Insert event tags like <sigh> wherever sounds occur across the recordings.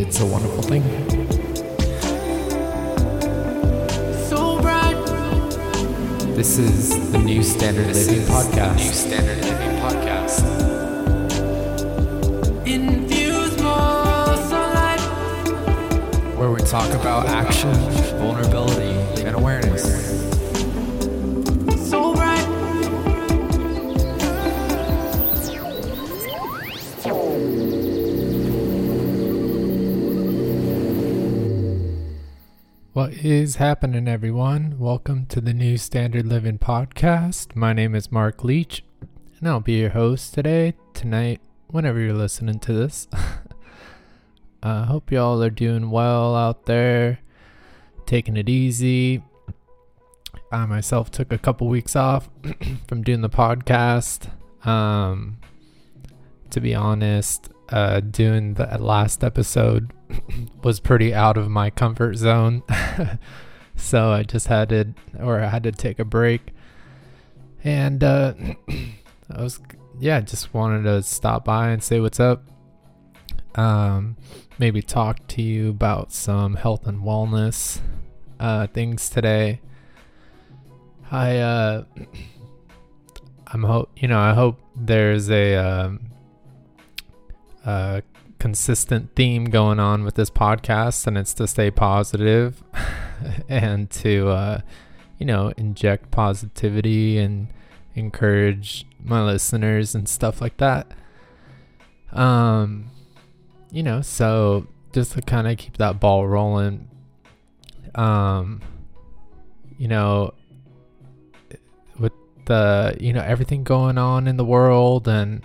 it's a wonderful thing. So bright. This is the New Standard Living Podcast. New Standard Living Podcast. Infuse more sunlight. where we talk about action, vulnerability, What is happening, everyone? Welcome to the New Standard Living Podcast. My name is Mark Leach, and I'll be your host today, tonight, whenever you're listening to this. <laughs> I hope y'all are doing well out there, taking it easy. I myself took a couple weeks off <clears throat> from doing the podcast. Um, to be honest, uh, doing the last episode <coughs> was pretty out of my comfort zone. <laughs> so I just had to, or I had to take a break. And uh, <coughs> I was, yeah, just wanted to stop by and say what's up. Um, maybe talk to you about some health and wellness uh, things today. I, uh, <coughs> I'm hope, you know, I hope there's a, um, uh, consistent theme going on with this podcast, and it's to stay positive <laughs> and to, uh, you know, inject positivity and encourage my listeners and stuff like that. Um, you know, so just to kind of keep that ball rolling. Um, you know, with the you know everything going on in the world and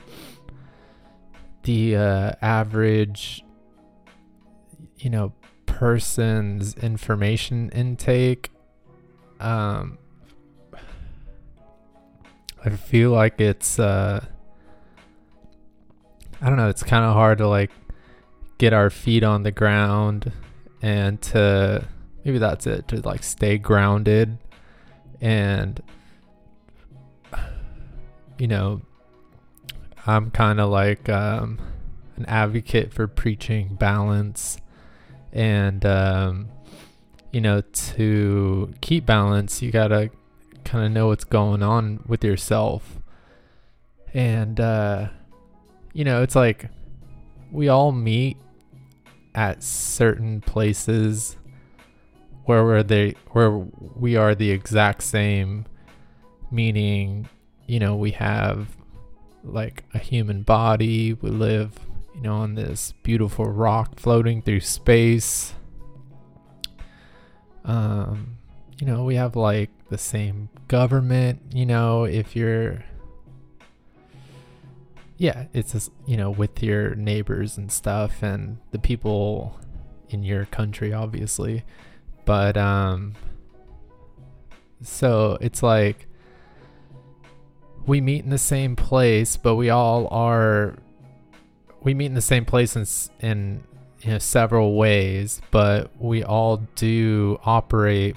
the uh, average, you know, person's information intake. Um, I feel like it's, uh, I don't know, it's kind of hard to like get our feet on the ground and to, maybe that's it, to like stay grounded and, you know, I'm kind of like um, an advocate for preaching balance and um, you know to keep balance you gotta kind of know what's going on with yourself. And uh, you know it's like we all meet at certain places where we're the where we are the exact same meaning you know we have like a human body. We live, you know, on this beautiful rock floating through space. Um, you know, we have like the same government, you know, if you're yeah, it's just, you know, with your neighbors and stuff and the people in your country obviously. But um so it's like we meet in the same place, but we all are. We meet in the same place in in you know, several ways, but we all do operate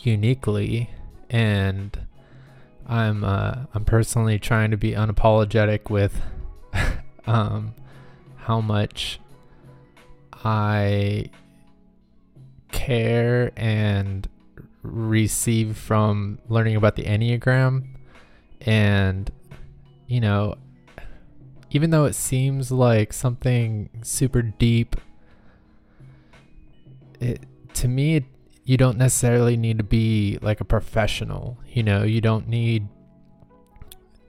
uniquely, and I'm uh, I'm personally trying to be unapologetic with <laughs> um, how much I care and receive from learning about the Enneagram and, you know, even though it seems like something super deep, it to me, it, you don't necessarily need to be like a professional. You know, you don't need.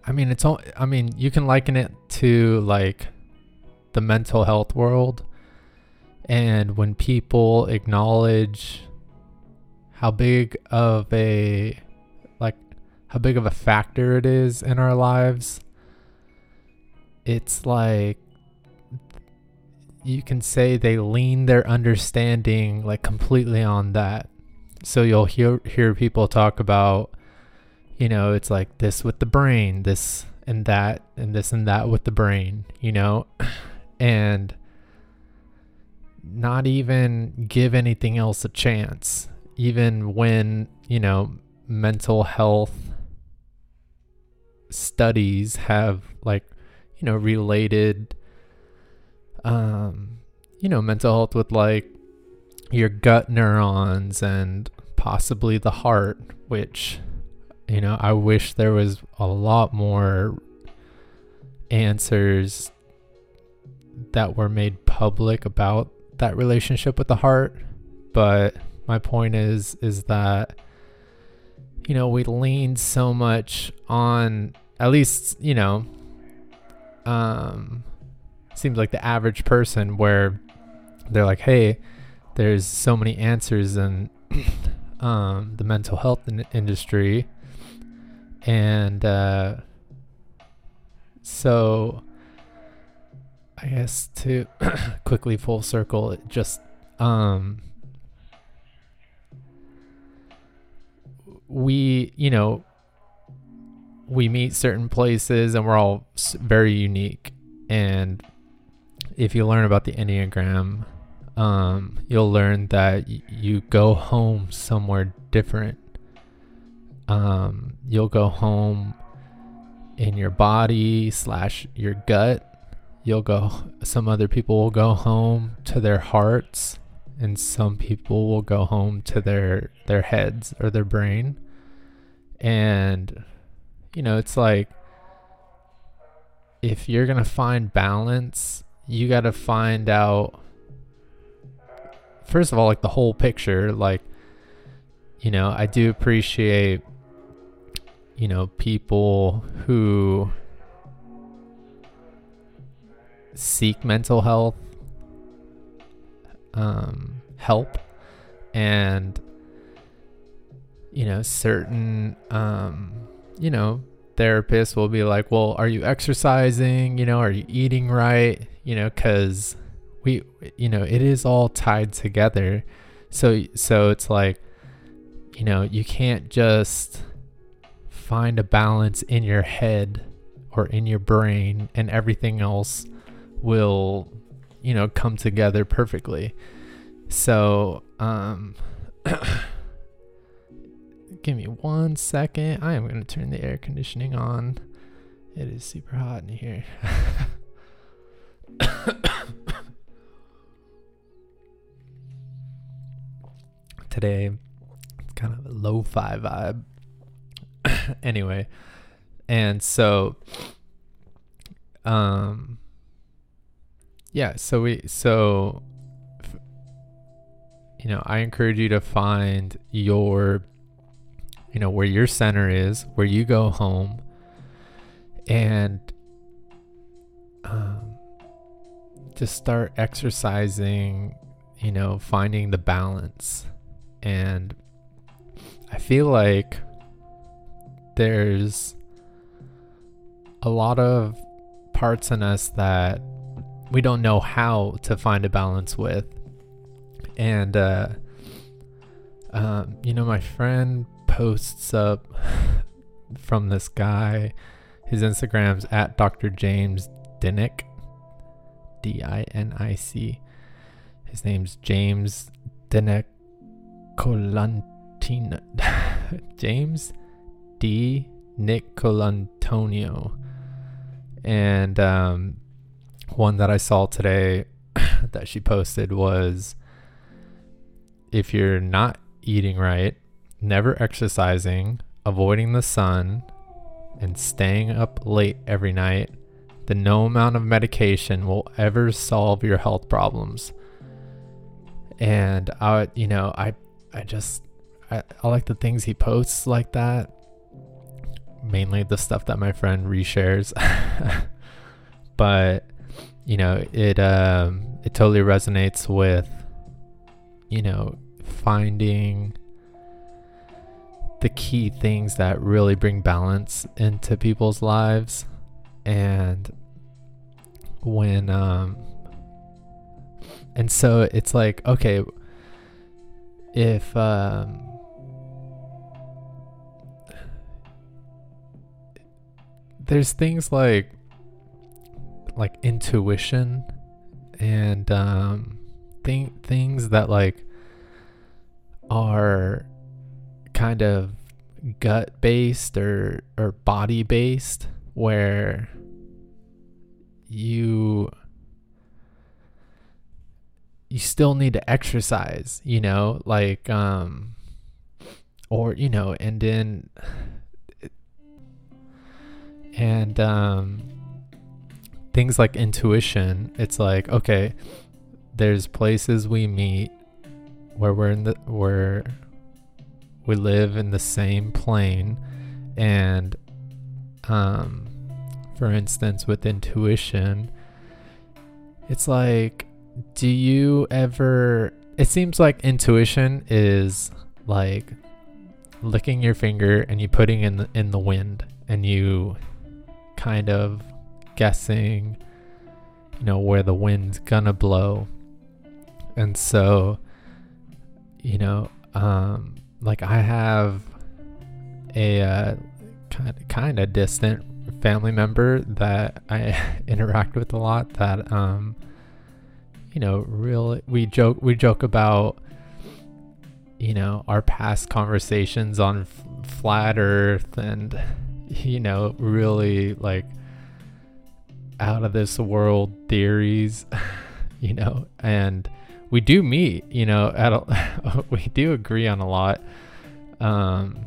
I mean, it's all. I mean, you can liken it to like the mental health world, and when people acknowledge how big of a how big of a factor it is in our lives, it's like you can say they lean their understanding like completely on that. So you'll hear hear people talk about you know, it's like this with the brain, this and that and this and that with the brain, you know? <clears throat> and not even give anything else a chance even when, you know, mental health studies have like you know related um you know, mental health with like your gut neurons and possibly the heart, which, you know, I wish there was a lot more answers that were made public about that relationship with the heart. But my point is, is that, you know, we lean so much on, at least, you know, um, seems like the average person where they're like, hey, there's so many answers in <coughs> um, the mental health in- industry. And uh, so I guess to <coughs> quickly full circle, it just um, we, you know, we meet certain places and we're all very unique. And if you learn about the Enneagram, um, you'll learn that y- you go home somewhere different. Um, you'll go home in your body slash your gut. You'll go. Some other people will go home to their hearts, and some people will go home to their their heads or their brain. And you know, it's like if you're gonna find balance, you gotta find out first of all like the whole picture like you know i do appreciate you know people who seek mental health um, help and you know certain um, you know therapists will be like well are you exercising? You know are you eating right? You know because we you know it is all tied together. So so it's like you know you can't just find a balance in your head or in your brain and everything else will you know come together perfectly so um <coughs> give me one second i am going to turn the air conditioning on it is super hot in here <coughs> today. It's kind of a lo-fi vibe. <coughs> anyway, and so um yeah, so we so you know, I encourage you to find your you know, where your center is, where you go home and um just start exercising, you know, finding the balance. And I feel like there's a lot of parts in us that we don't know how to find a balance with. And, uh, um, you know, my friend posts up <laughs> from this guy. His Instagram's at Dr. James Dinic, D I N I C. His name's James Dinnick Colantina <laughs> James D Nicolantonio and um, one that I saw today <coughs> that she posted was if you're not eating right, never exercising, avoiding the sun, and staying up late every night, then no amount of medication will ever solve your health problems. And I, you know, I I just I, I like the things he posts like that. Mainly the stuff that my friend reshares. <laughs> but you know, it um it totally resonates with you know, finding the key things that really bring balance into people's lives. And when um and so it's like okay if um, there's things like like intuition and um, thing things that like are kind of gut based or or body based where you you still need to exercise, you know, like um or you know, and then and um things like intuition, it's like okay, there's places we meet where we're in the where we live in the same plane and um for instance with intuition it's like do you ever it seems like intuition is like licking your finger and you putting in the, in the wind and you kind of guessing you know where the wind's gonna blow. And so you know um like i have a uh, kind of distant family member that i <laughs> interact with a lot that um you know really we joke we joke about you know our past conversations on f- flat earth and <laughs> you know really like out of this world theories <laughs> you know and we do meet you know at a, <laughs> we do agree on a lot um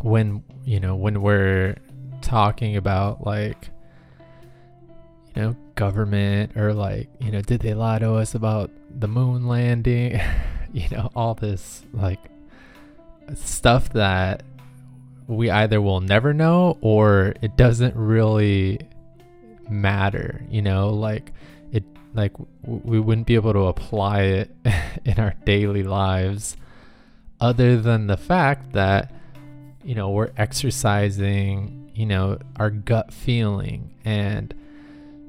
when you know when we're talking about like you know government or like you know did they lie to us about the moon landing? <laughs> You know all this like stuff that we either will never know or it doesn't really matter you know like it like w- we wouldn't be able to apply it <laughs> in our daily lives other than the fact that you know we're exercising you know our gut feeling and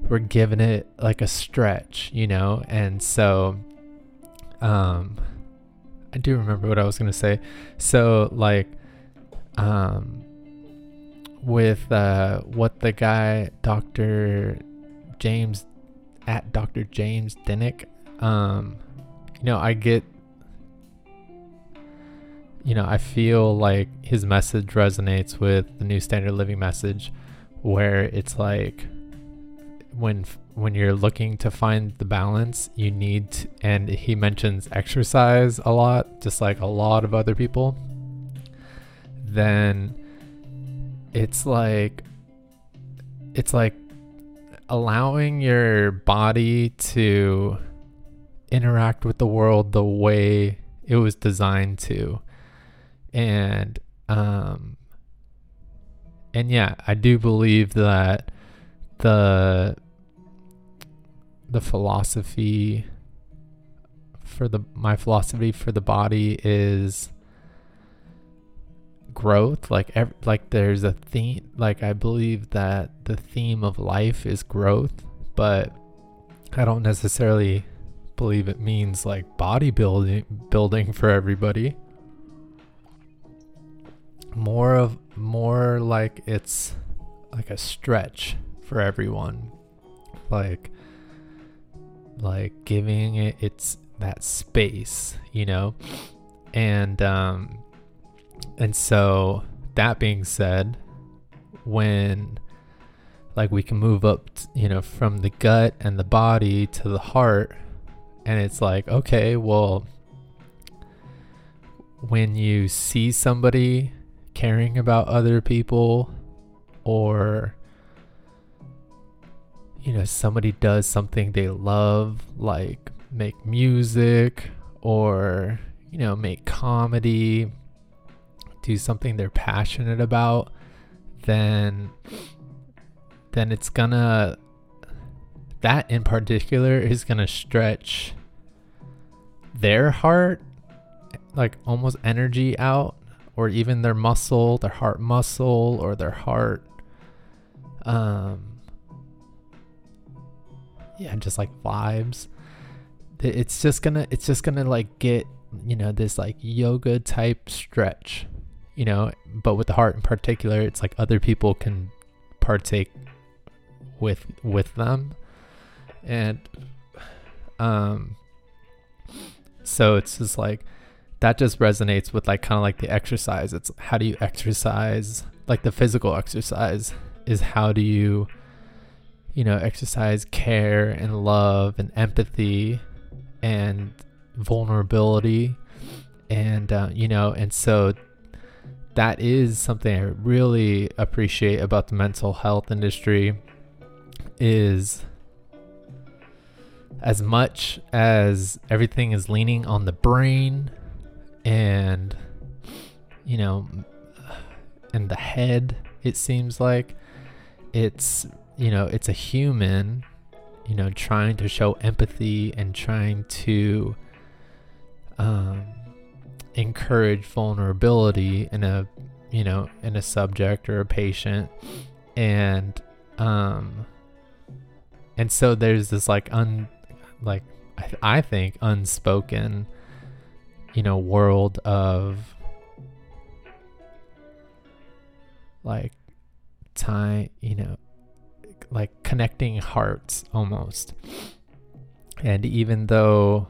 we're giving it like a stretch you know? And so um i do remember what i was going to say. So like um with uh what the guy dr james at dr james Dinic. um you know i get you know i feel like his message resonates with the new standard living message where it's like when when you're looking to find the balance you need to, and he mentions exercise a lot just like a lot of other people then it's like it's like allowing your body to interact with the world the way it was designed to. And um and yeah i do believe that the the philosophy for the my philosophy for the body is growth like ev- like there's a theme like i believe that the theme of life is growth but i don't necessarily believe it means like bodybuilding building for everybody. More of more like it's like a stretch for everyone. Like like giving it its that space you know? And um and so that being said when like we can move up t- you know from the gut and the body to the heart and it's like okay well when you see somebody caring about other people or you know somebody does something they love like make music or you know make comedy do something they're passionate about then then it's gonna that in particular is gonna stretch their heart like almost energy out or even their muscle their heart muscle or their heart um yeah just like vibes. It's just gonna it's just gonna like get you know this like yoga type stretch you know but with the heart in particular it's like other people can partake with with them. And um so it's just like that just resonates with like kind of like the exercise. It's how do you exercise like the physical exercise is how do you you know exercise care and love and empathy and vulnerability and uh, you know and so that is something i really appreciate about the mental health industry is as much as everything is leaning on the brain and you know and the head it seems like it's you know it's a human you know trying to show empathy and trying to um, encourage vulnerability in a you know in a subject or a patient. And um and so there's this like un like I, th- I think unspoken you know world of like time you know like connecting hearts almost. And even though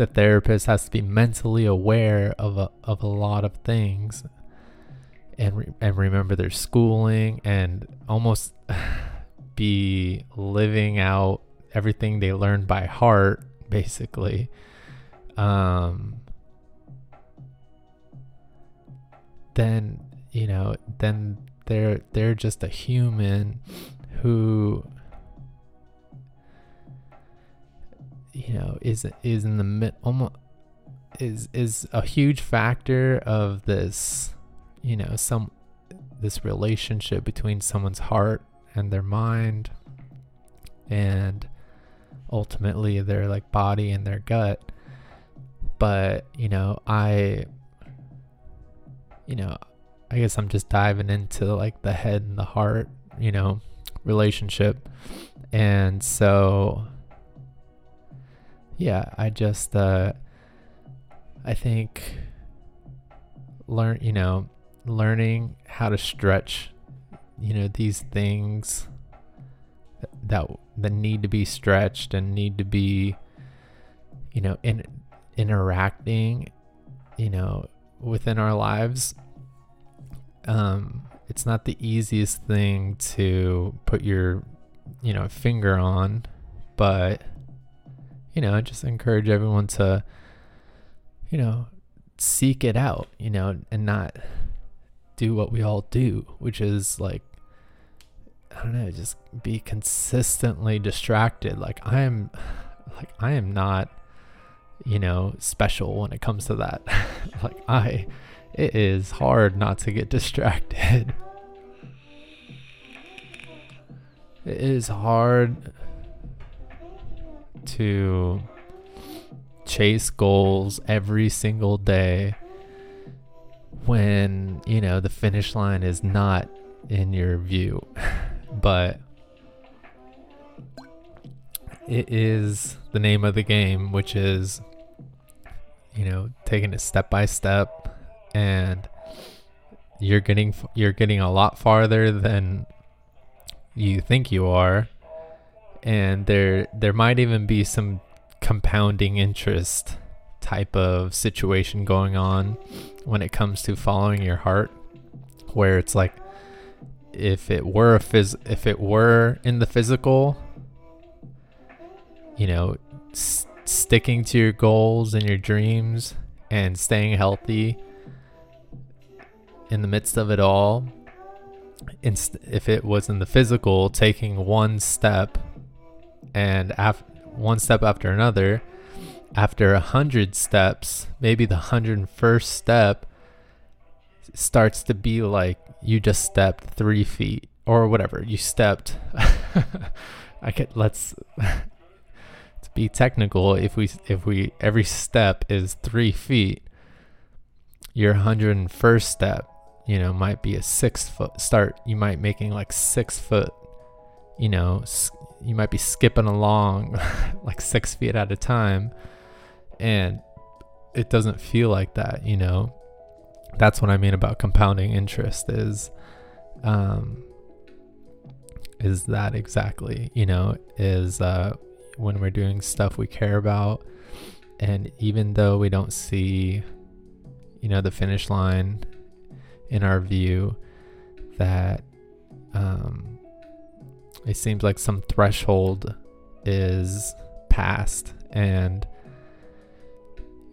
the therapist has to be mentally aware of a, of a lot of things and re- and remember their schooling and almost <sighs> be living out everything they learned by heart basically. Um then you know then they're they're just a human who you know is is in the mid almost is is a huge factor of this you know some this relationship between someone's heart and their mind and ultimately their like body and their gut. But you know i you know i guess i'm just diving into like the head and the heart you know relationship. And so yeah i just uh i think learn you know learning how to stretch you know these things that that need to be stretched and need to be you know in interacting you know within our lives um it's not the easiest thing to put your you know finger on but you know I just encourage everyone to you know seek it out you know and not do what we all do which is like I don't know, just be consistently distracted. Like I am like I am not you know, special when it comes to that. <laughs> like I it is hard not to get <laughs> distracted. it is hard to chase goals every single day when, you know, the finish line is not in your view. <laughs> but it is the name of the game, which is, you know, taking it step by step, and you're getting you're getting a lot farther than you think you are, and there there might even be some compounding interest type of situation going on when it comes to following your heart, where it's like if it were a phys- if it were in the physical you know s- sticking to your goals and your dreams and staying healthy in the midst of it all inst- if it was in the physical taking one step and af- one step after another after a hundred steps maybe the hundred and first step starts to be like you just stepped three feet or whatever. You stepped <laughs> i could let's <laughs> to be technical if we if we every step is three feet your 101st step you know might be a six foot start you might making like six foot you know you might be skipping along <laughs> like six feet at a time and it doesn't feel like that you know? That's what I mean about compounding interest is um is that exactly you know is uh when we're doing stuff we care about and even though we don't see you know the finish line in our view that um it seems like some threshold is passed and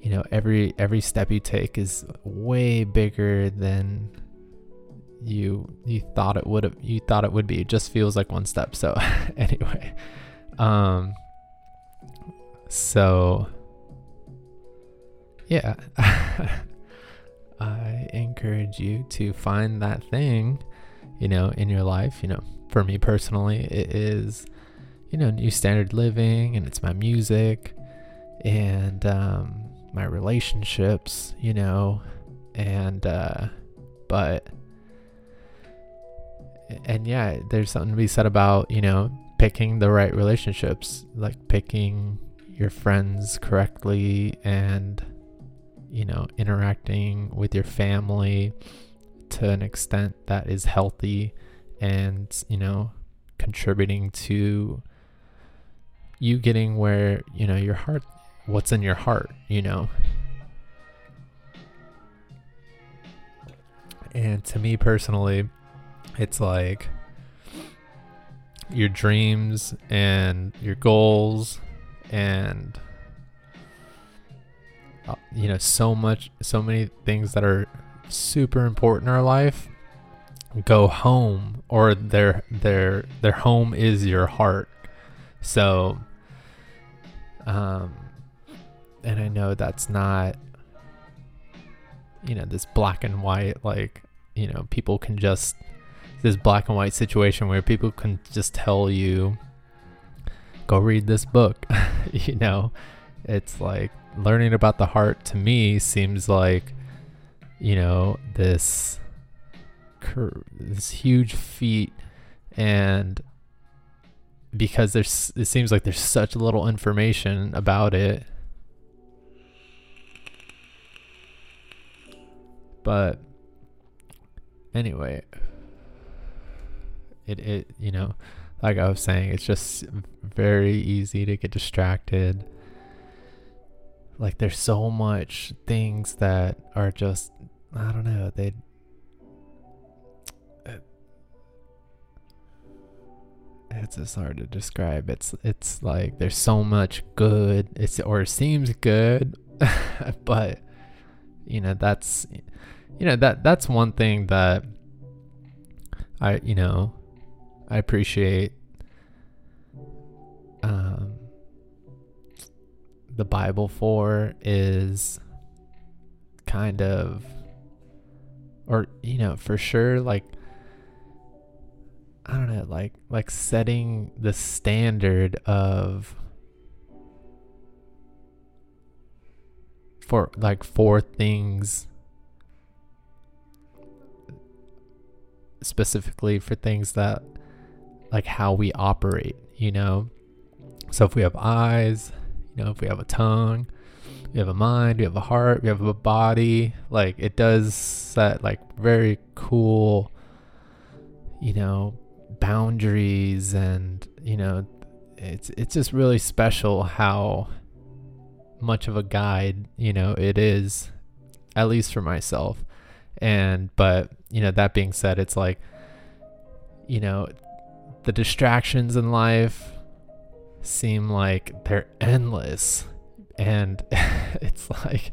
you know every every step you take is way bigger than you you thought it would have you thought it would be. It just feels like one step. So <laughs> anyway um so yeah <laughs> i encourage you to find that thing you know in your life you know for me personally it is you know new standard living and it's my music and um my relationships you know and uh but and yeah, there's something to be said about, you know, picking the right relationships, like picking your friends correctly and, you know, interacting with your family to an extent that is healthy and, you know, contributing to you getting where, you know, your heart, what's in your heart, you know. And to me personally, it's like your dreams and your goals and uh, you know so much so many things that are super important in our life go home or their their their home is your heart. So um and i know that's not you know this black and white like you know people can just this black and white situation where people can just tell you go read this book. <laughs> You know it's like learning about the heart to me seems like you know this this huge feat and because there's it seems like there's such little information about it. But anyway it it you know like i was saying it's just very easy to get distracted. Like there's so much things that are just i don't know they it's just hard to describe. It's it's like there's so much good it's or it seems good <laughs> but you know that's you know that that's one thing that i you know I appreciate um, the Bible for is kind of, or you know, for sure, like I don't know, like like setting the standard of for like four things specifically for things that like how we operate, you know? So if we have eyes, you know, if we have a tongue, we have a mind, we have a heart, we have a body, like it does set like very cool, you know, boundaries and, you know, it's it's just really special how much of a guide, you know, it is at least for myself. And but, you know, that being said, it's like you know, the distractions in life seem like they're endless and <laughs> it's like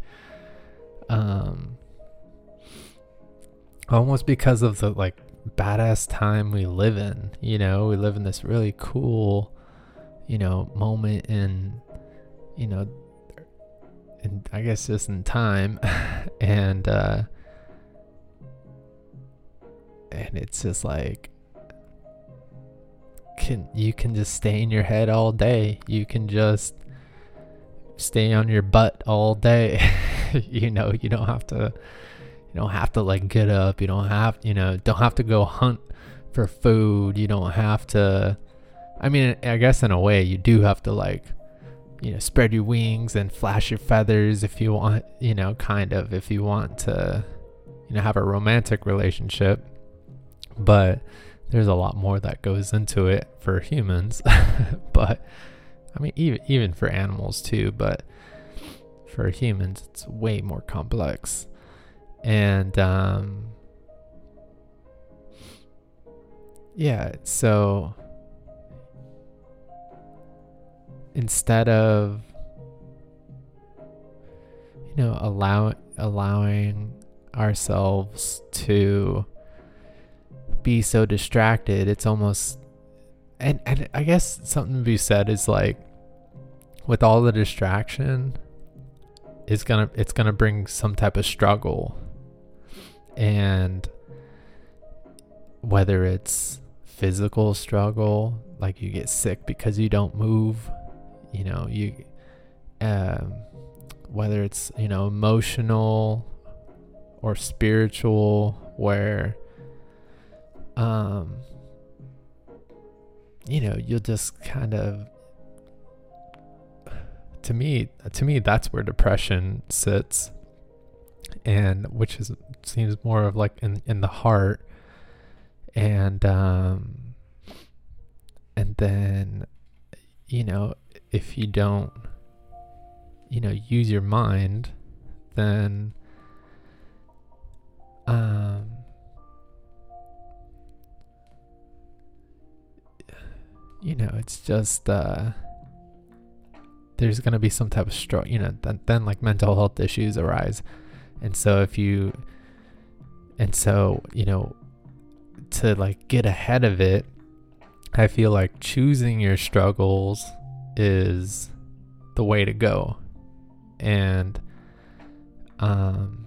um almost because of the like badass time we live in you know we live in this really cool you know moment in you know and i guess just in time <laughs> and uh and it's just like can you can just stay in your head all day. You can just stay on your butt all day. <laughs> you know, you don't have to you don't have to like get up. You don't have, you know, don't have to go hunt for food. You don't have to I mean, I guess in a way you do have to like you know, spread your wings and flash your feathers if you want, you know, kind of if you want to you know, have a romantic relationship. But there's a lot more that goes into it for humans, <laughs> but I mean even even for animals too, but for humans it's way more complex. And um yeah, so instead of you know allow allowing ourselves to be so distracted it's almost and and I guess something to be said is like with all the distraction it's gonna it's gonna bring some type of struggle and whether it's physical struggle like you get sick because you don't move you know you um whether it's you know emotional or spiritual where um you know you'll just kind of to me to me that's where depression sits and which is seems more of like in in the heart. And um and then you know if you don't you know use your mind then um you know it's just uh there's going to be some type of struggle you know then, then like mental health issues arise and so if you and so you know to like get ahead of it i feel like choosing your struggles is the way to go. And um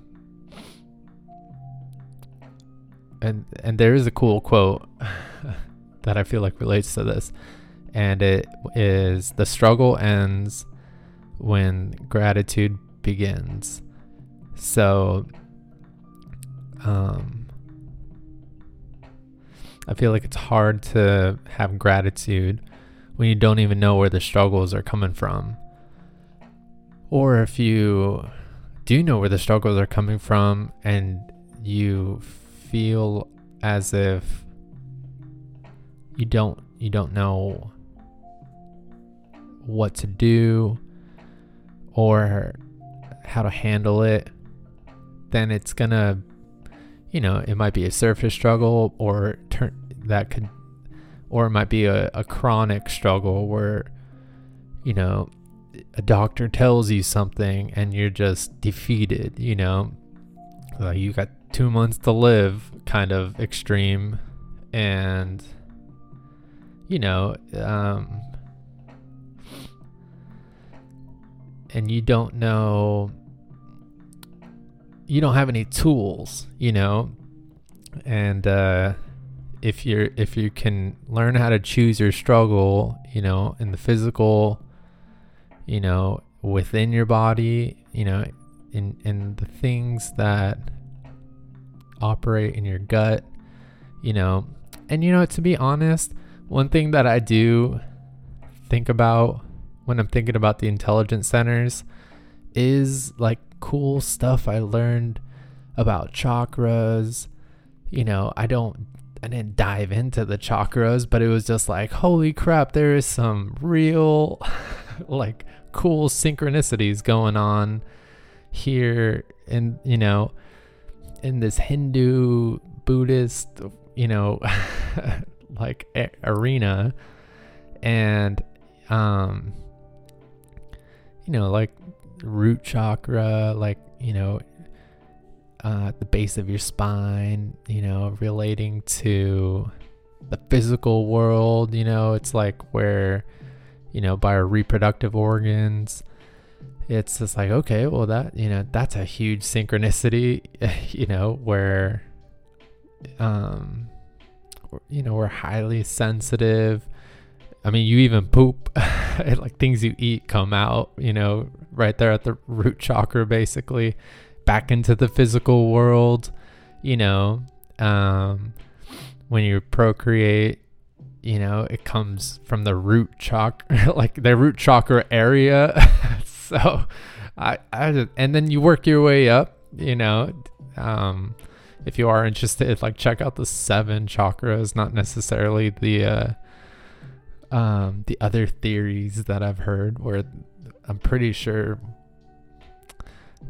and and there is a cool quote <laughs> that I feel like relates to this. And it is the struggle ends when gratitude begins so um I feel like it's hard to have gratitude when you don't even know where the struggles are coming from. Or if you do know where the struggles are coming from and you feel as if you don't you don't know what to do or how to handle it then it's gonna you know it might be a surface struggle or turn that could or it might be a, a chronic struggle where you know a doctor tells you something and you're just defeated, you know, like you got two months to live, kind of extreme, and you know, um, and you don't know, you don't have any tools, you know, and uh, if you're if you can learn how to choose your struggle, you know, in the physical you know, within your body, you know, in in the things that operate in your gut, you know. And you know, to be honest, one thing that I do think about when I'm thinking about the intelligence centers is like cool stuff I learned about chakras. You know, I don't I didn't dive into the chakras, but it was just like, holy crap, there is some real <laughs> like cool synchronicities going on here in you know in this Hindu Buddhist you know <laughs> like a- arena and um you know like root chakra like you know uh, the base of your spine you know relating to the physical world you know it's like where you know, by our reproductive organs. It's just like, okay, well, that, you know, that's a huge synchronicity, <laughs> you know, where, um, you know, we're highly sensitive. I mean, you even poop, <laughs> like things you eat come out, you know, right there at the root chakra, basically, back into the physical world, you know, um, when you procreate, you know, it comes from the root chakra, <laughs> like the root chakra area. <laughs> so, I, I, and then you work your way up, you know. Um, if you are interested, like check out the seven chakras, not necessarily the, uh, um, the other theories that I've heard. Where I'm pretty sure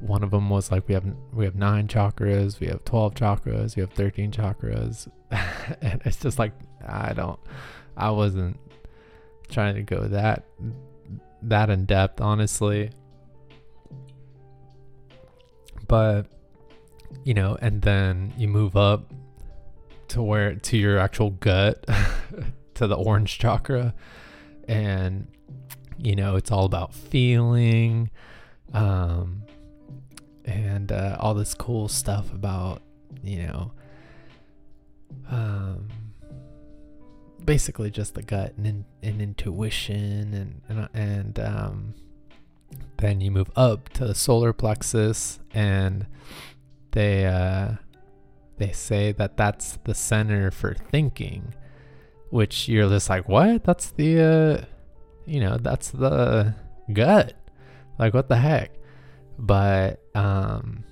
one of them was like we have we have nine chakras, we have twelve chakras, we have thirteen chakras, <laughs> and it's just like I don't, I wasn't trying to go that that in depth, honestly. But you know, and then you move up to where to your actual gut, <laughs> to the orange chakra, and you know it's all about feeling, um, and uh, all this cool stuff about you know, um, basically just the gut and, in, and intuition and and, and um, then you move up to the solar plexus and they uh, they say that that's the center for thinking which you're just like what? That's the uh, you know that's the gut. Like what the heck? But um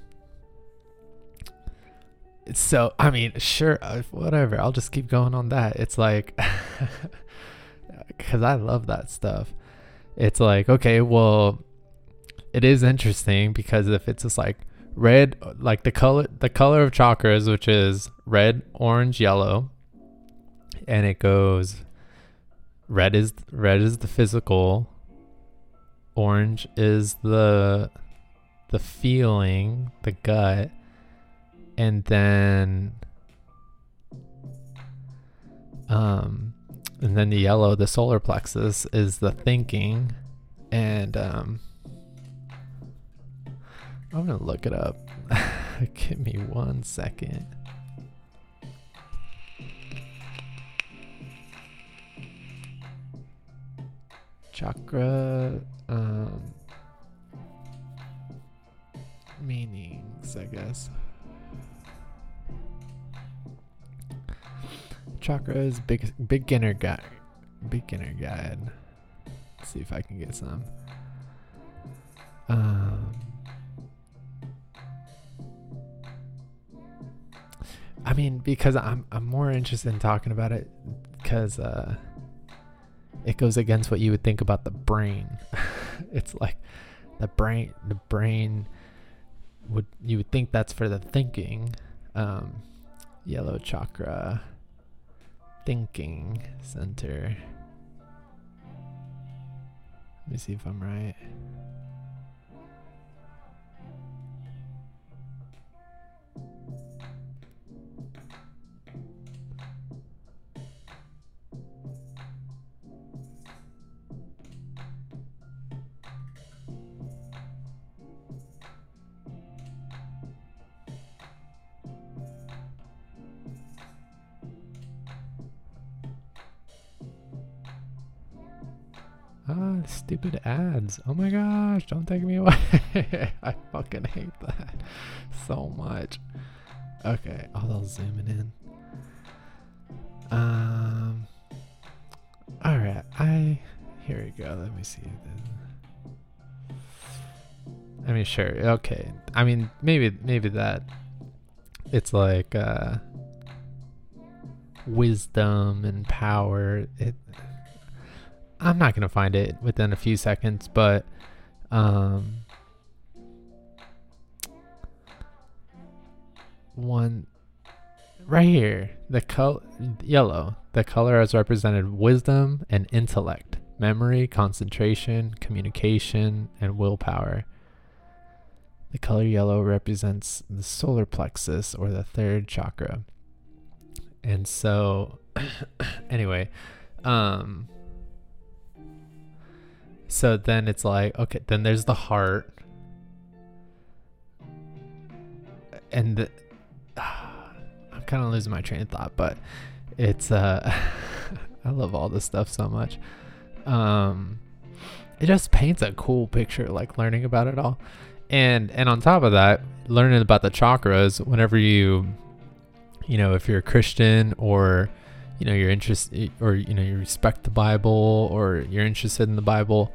so i mean sure uh, whatever. I'll just keep going on that. It's like <laughs> because i love that stuff. It's like okay well it is interesting because if it's just like red like the color the color of chakras which is red orange yellow and it goes red is red is the physical orange is the the feeling the gut and then um and then the yellow the solar plexus is the thinking and um i'm gonna look it up. <laughs> Give me one second chakra um meanings i guess. Chakras big beginner guide beginner guide. Let's see if i can get some. Um i mean because i'm i'm more interested in talking about it because uh it goes against what you would think about the brain. <laughs> It's like the brain the brain would you would think that's for the thinking um yellow chakra thinking center. Let me see if i'm right Stupid ads. Oh my gosh, don't take me <laughs> away. I fucking hate that so much. Okay, oh, they'll zoom it in. Um, all right, I here we go. Let me see. I mean, sure, okay. I mean, maybe maybe that. It's like uh, wisdom and power. It I'm not gonna find it within a few seconds, but um, one right here, the color yellow, the color has represented wisdom and intellect, memory, concentration, communication, and willpower. The color yellow represents the solar plexus or the third chakra. And so <coughs> anyway, um so then it's like, okay, then there's the heart. And the, <sighs> I'm kind of losing my train of thought, but it's uh <laughs> I love all this stuff so much. Um it just paints a cool picture like learning about it all. And and on top of that, learning about the chakras whenever you you know, if you're a Christian or you know you're interested or you know you respect the bible or you're interested in the bible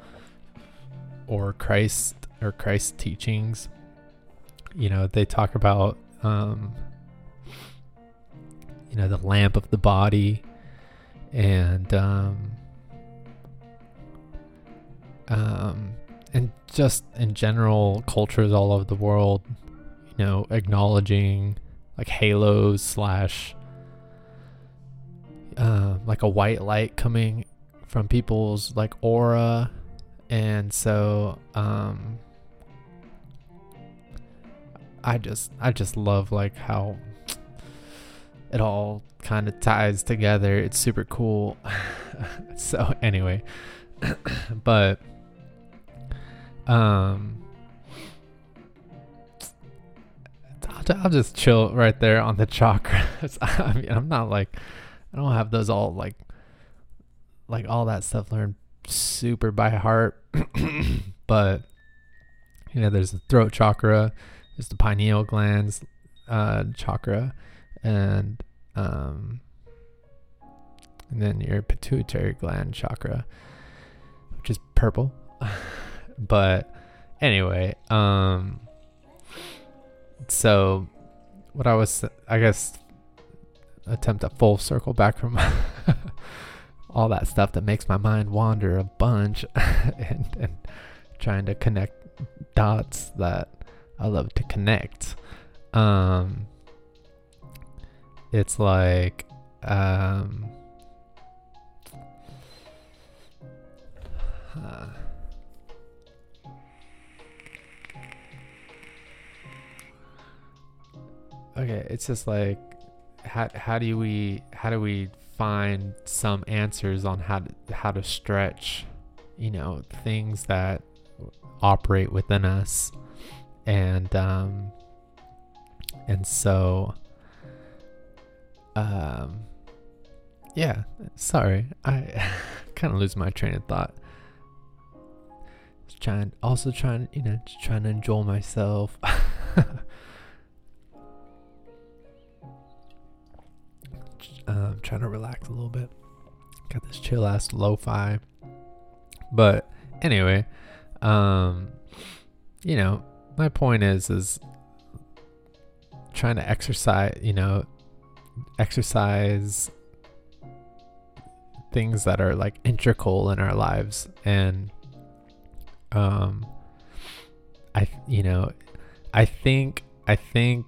or christ or christ's teachings you know they talk about um you know the lamp of the body and um um and just in general cultures all over the world you know acknowledging like halos slash uh, like a white light coming from people's like aura and so um I just I just love like how it all kind of ties together. It's super cool. <laughs> so anyway, <coughs> but um I'll, I'll just chill right there on the chakras. <laughs> I mean, I'm not like I don't have those all like like all that stuff learned super by heart, <coughs> but you know, there's the throat chakra, there's the pineal glands uh, chakra, and um, and then your pituitary gland chakra, which is purple. <laughs> but anyway, um, so what I was, I guess, attempt a full circle back from <laughs> all that stuff that makes my mind wander a bunch <laughs> and, and trying to connect dots that I love to connect. Um, it's like, um, <sighs> okay, it's just like, how how do we how do we find some answers on how to how to stretch, you know, things that operate within us, and um, and so, um, yeah. Sorry, I <laughs> kind of lose my train of thought. Trying, also trying, you know, trying to enjoy myself. <laughs> um, trying to relax a little bit. Got this chill ass lo-fi. But anyway, um, you know, my point is is trying to exercise, you know, exercise things that are like integral in our lives and um I you know, I think I think,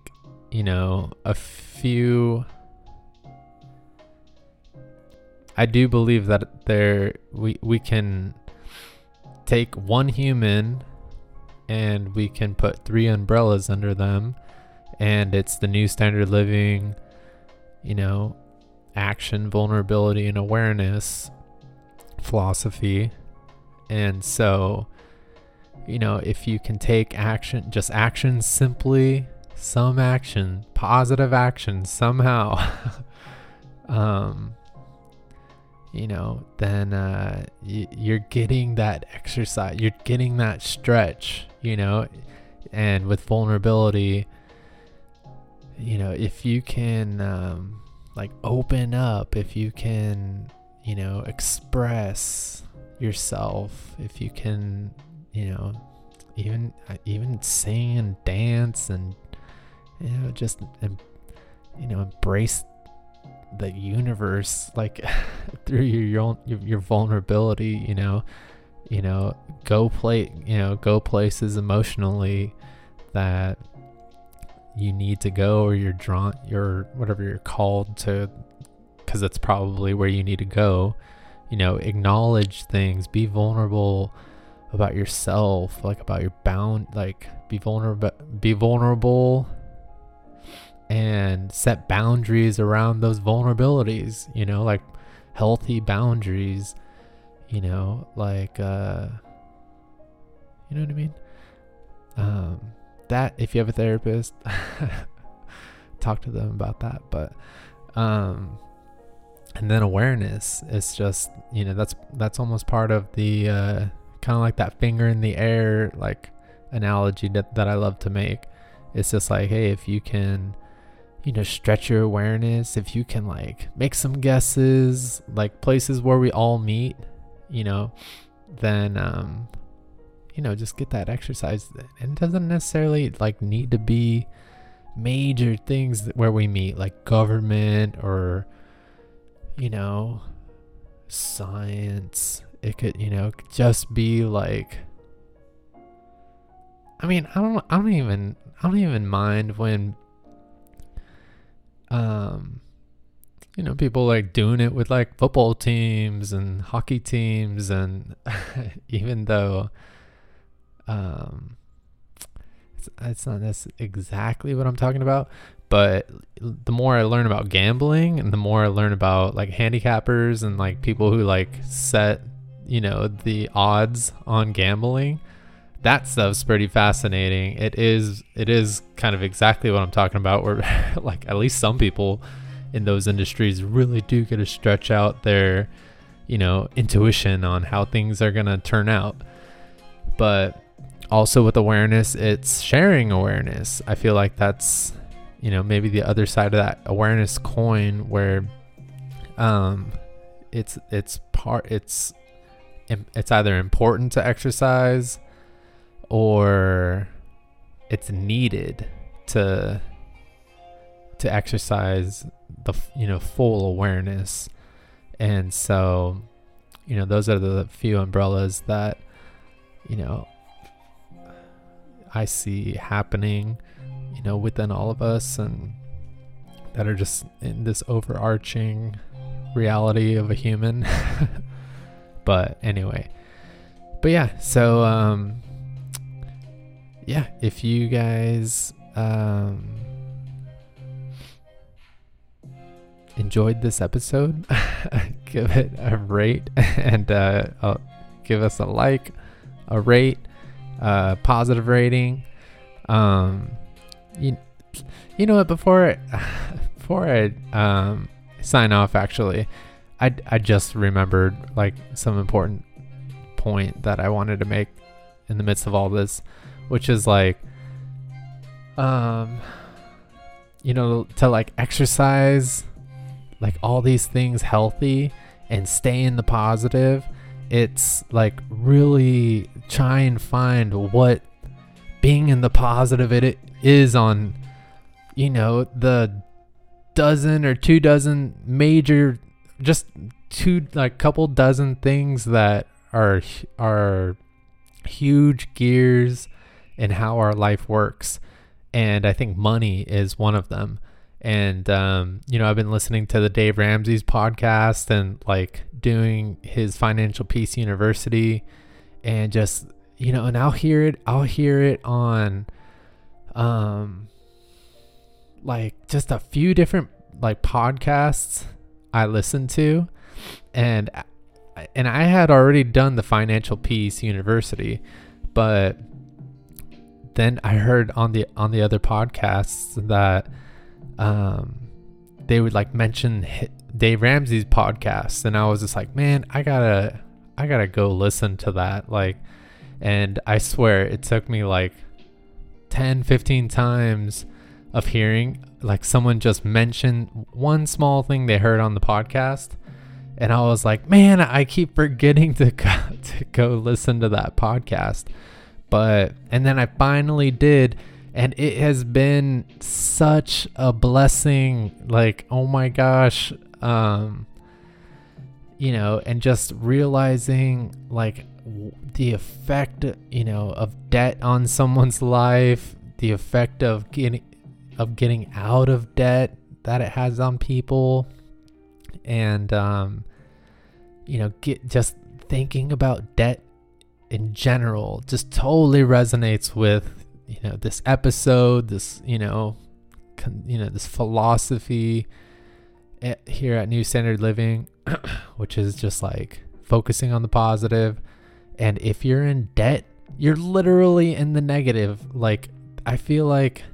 you know, a few I do believe that there we we can take one human and we can put three umbrellas under them. And it's the new standard living you know action vulnerability and awareness philosophy. And so you know if you can take action just action simply some action positive action somehow <laughs> um you know, then uh, y- you're getting that exercise, you're getting that stretch, you know, and with vulnerability, you know, if you can um, like open up, if you can, you know, express yourself, if you can, you know, even uh, even sing and dance and you know just you know embrace the universe like <laughs> through your own your, your vulnerability you know you know go play you know go places emotionally that you need to go or you're drawn you're whatever you're called to because that's probably where you need to go. You know acknowledge things be vulnerable about yourself like about your bound like be vulnerable be vulnerable and set boundaries around those vulnerabilities, you know, like healthy boundaries, you know, like uh you know what I mean? Um that if you have a therapist, <laughs> talk to them about that, but um and then awareness is just, you know, that's that's almost part of the uh kind of like that finger in the air like analogy that that I love to make. It's just like, hey, if you can you know, stretch your awareness, if you can like make some guesses, like places where we all meet, you know, then um you know, just get that exercise. And it doesn't necessarily like need to be major things where we meet, like government or you know, science. It could, you know, just be like I mean, I don't I don't even I don't even mind when um you know, people like doing it with like football teams and hockey teams, and <laughs> even though, um, it's, not that's exactly what I'm talking about, but the more I learn about gambling and the more I learn about like handicappers and like people who like set, you know, the odds on gambling, that stuff's pretty fascinating. It is it is kind of exactly what I'm talking about where <laughs> like at least some people in those industries really do get to stretch out their, you know, intuition on how things are going to turn out. But also with awareness, it's sharing awareness. I feel like that's, you know, maybe the other side of that awareness coin where um it's it's part it's it's either important to exercise or it's needed to to exercise the you know full awareness. And so you know those are the few umbrellas that you know I see happening you know within all of us and that are just in this overarching reality of a human. <laughs> But anyway. But yeah so um yeah if you guys um enjoyed this episode, <laughs> give it a rate and uh, give us a like, a rate, a positive rating. Um, you, you know what? Before <laughs> before I um, sign off, actually, I I just remembered like some important point that I wanted to make in the midst of all this, which is like, um, you know, to like exercise like all these things healthy and stay in the positive it's like really try and find what being in the positive it is on you know the dozen or two dozen major just two like couple dozen things that are are huge gears in how our life works. And i think money is one of them. And um, you know i've been listening to the dave ramsey's podcast and like doing his financial peace university and just you know and i'll hear it i'll hear it on um like just a few different like podcasts i listen to. And and i had already done the financial peace university but then i heard on the on the other podcasts that um, they would like mention Dave Ramsey's podcast, and I was just like, man, I gotta, I gotta go listen to that. Like, and I swear it took me like 10, 15 times of hearing like someone just mention one small thing they heard on the podcast. And I was like, man, I keep forgetting to go, <laughs> to go listen to that podcast. But, and then I finally did and it has been such a blessing like oh my gosh um you know and just realizing like the effect you know of debt on someone's life the effect of getting of getting out of debt that it has on people and um you know get just thinking about debt in general just totally resonates with you know this episode this you know con, you know this philosophy at, here at new standard living <clears throat> which is just like focusing on the positive. And if you're in debt you're literally in the negative. Like i feel like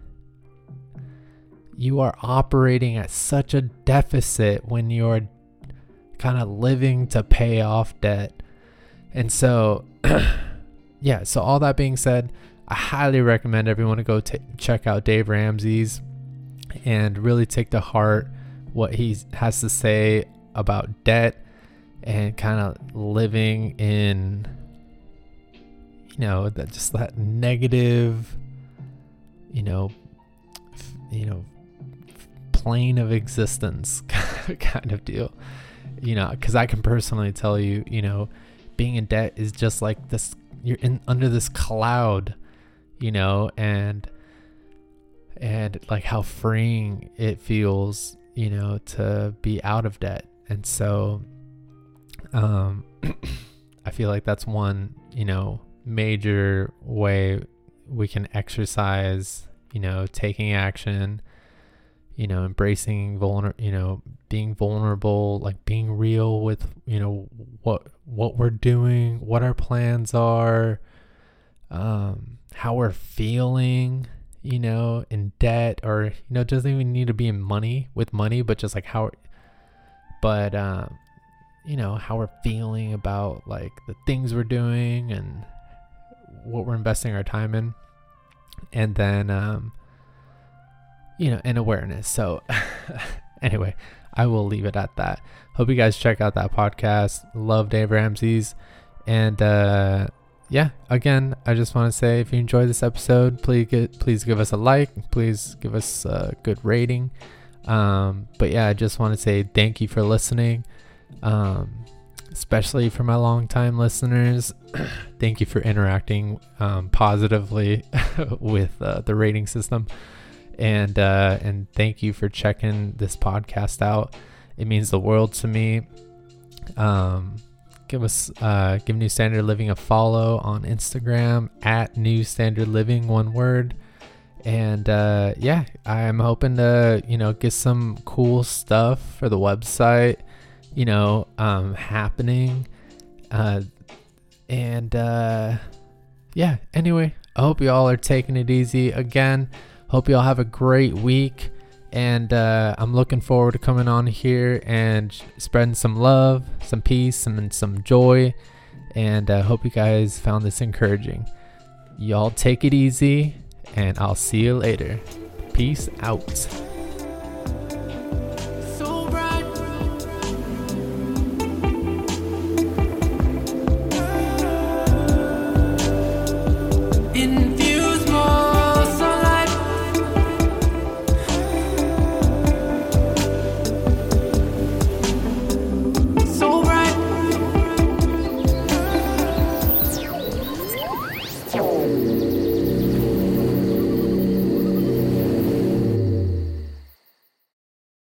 you are operating at such a deficit when you're kind of living to pay off debt. And so <clears throat> yeah so all that being said I highly recommend everyone to go t- check out Dave Ramsey's and really take to heart what he has to say about debt and kind of living in you know that just that negative you know f- you know f- plane of existence <laughs> kind of deal. You know because i can personally tell you you know being in debt is just like this you're in under this cloud you know, and and like how freeing it feels, you know, to be out of debt. And so, um, <clears throat> I feel like that's one, you know, major way we can exercise, you know, taking action, you know, embracing vulner, you know, being vulnerable, like being real with, you know, what what we're doing, what our plans are, um, how we're feeling, you know, in debt or you know, doesn't even need to be in money with money, but just like how but um you know, how we're feeling about like the things we're doing and what we're investing our time in. And then um you know, and awareness. So <laughs> anyway, I will leave it at that. Hope you guys check out that podcast. Love Dave Ramsey's. And uh yeah, again, I just want to say if you enjoyed this episode, please get, please give us a like, please give us a good rating. Um, but yeah, I just want to say thank you for listening, um, especially for my longtime listeners. <clears throat> thank you for interacting um, positively <laughs> with uh, the rating system, and uh, and thank you for checking this podcast out. It means the world to me. Um, give us uh, give New Standard Living a follow on Instagram at New Standard Living, one word. And uh, yeah, I'm hoping to you know get some cool stuff for the website, you know, um, happening. Uh, and uh, yeah, anyway, I hope you all are taking it easy. Again, hope you all have a great week and uh, I'm looking forward to coming on here and spreading some love, some peace, and some joy. And I uh, hope you guys found this encouraging. Y'all take it easy, and I'll see you later. Peace out.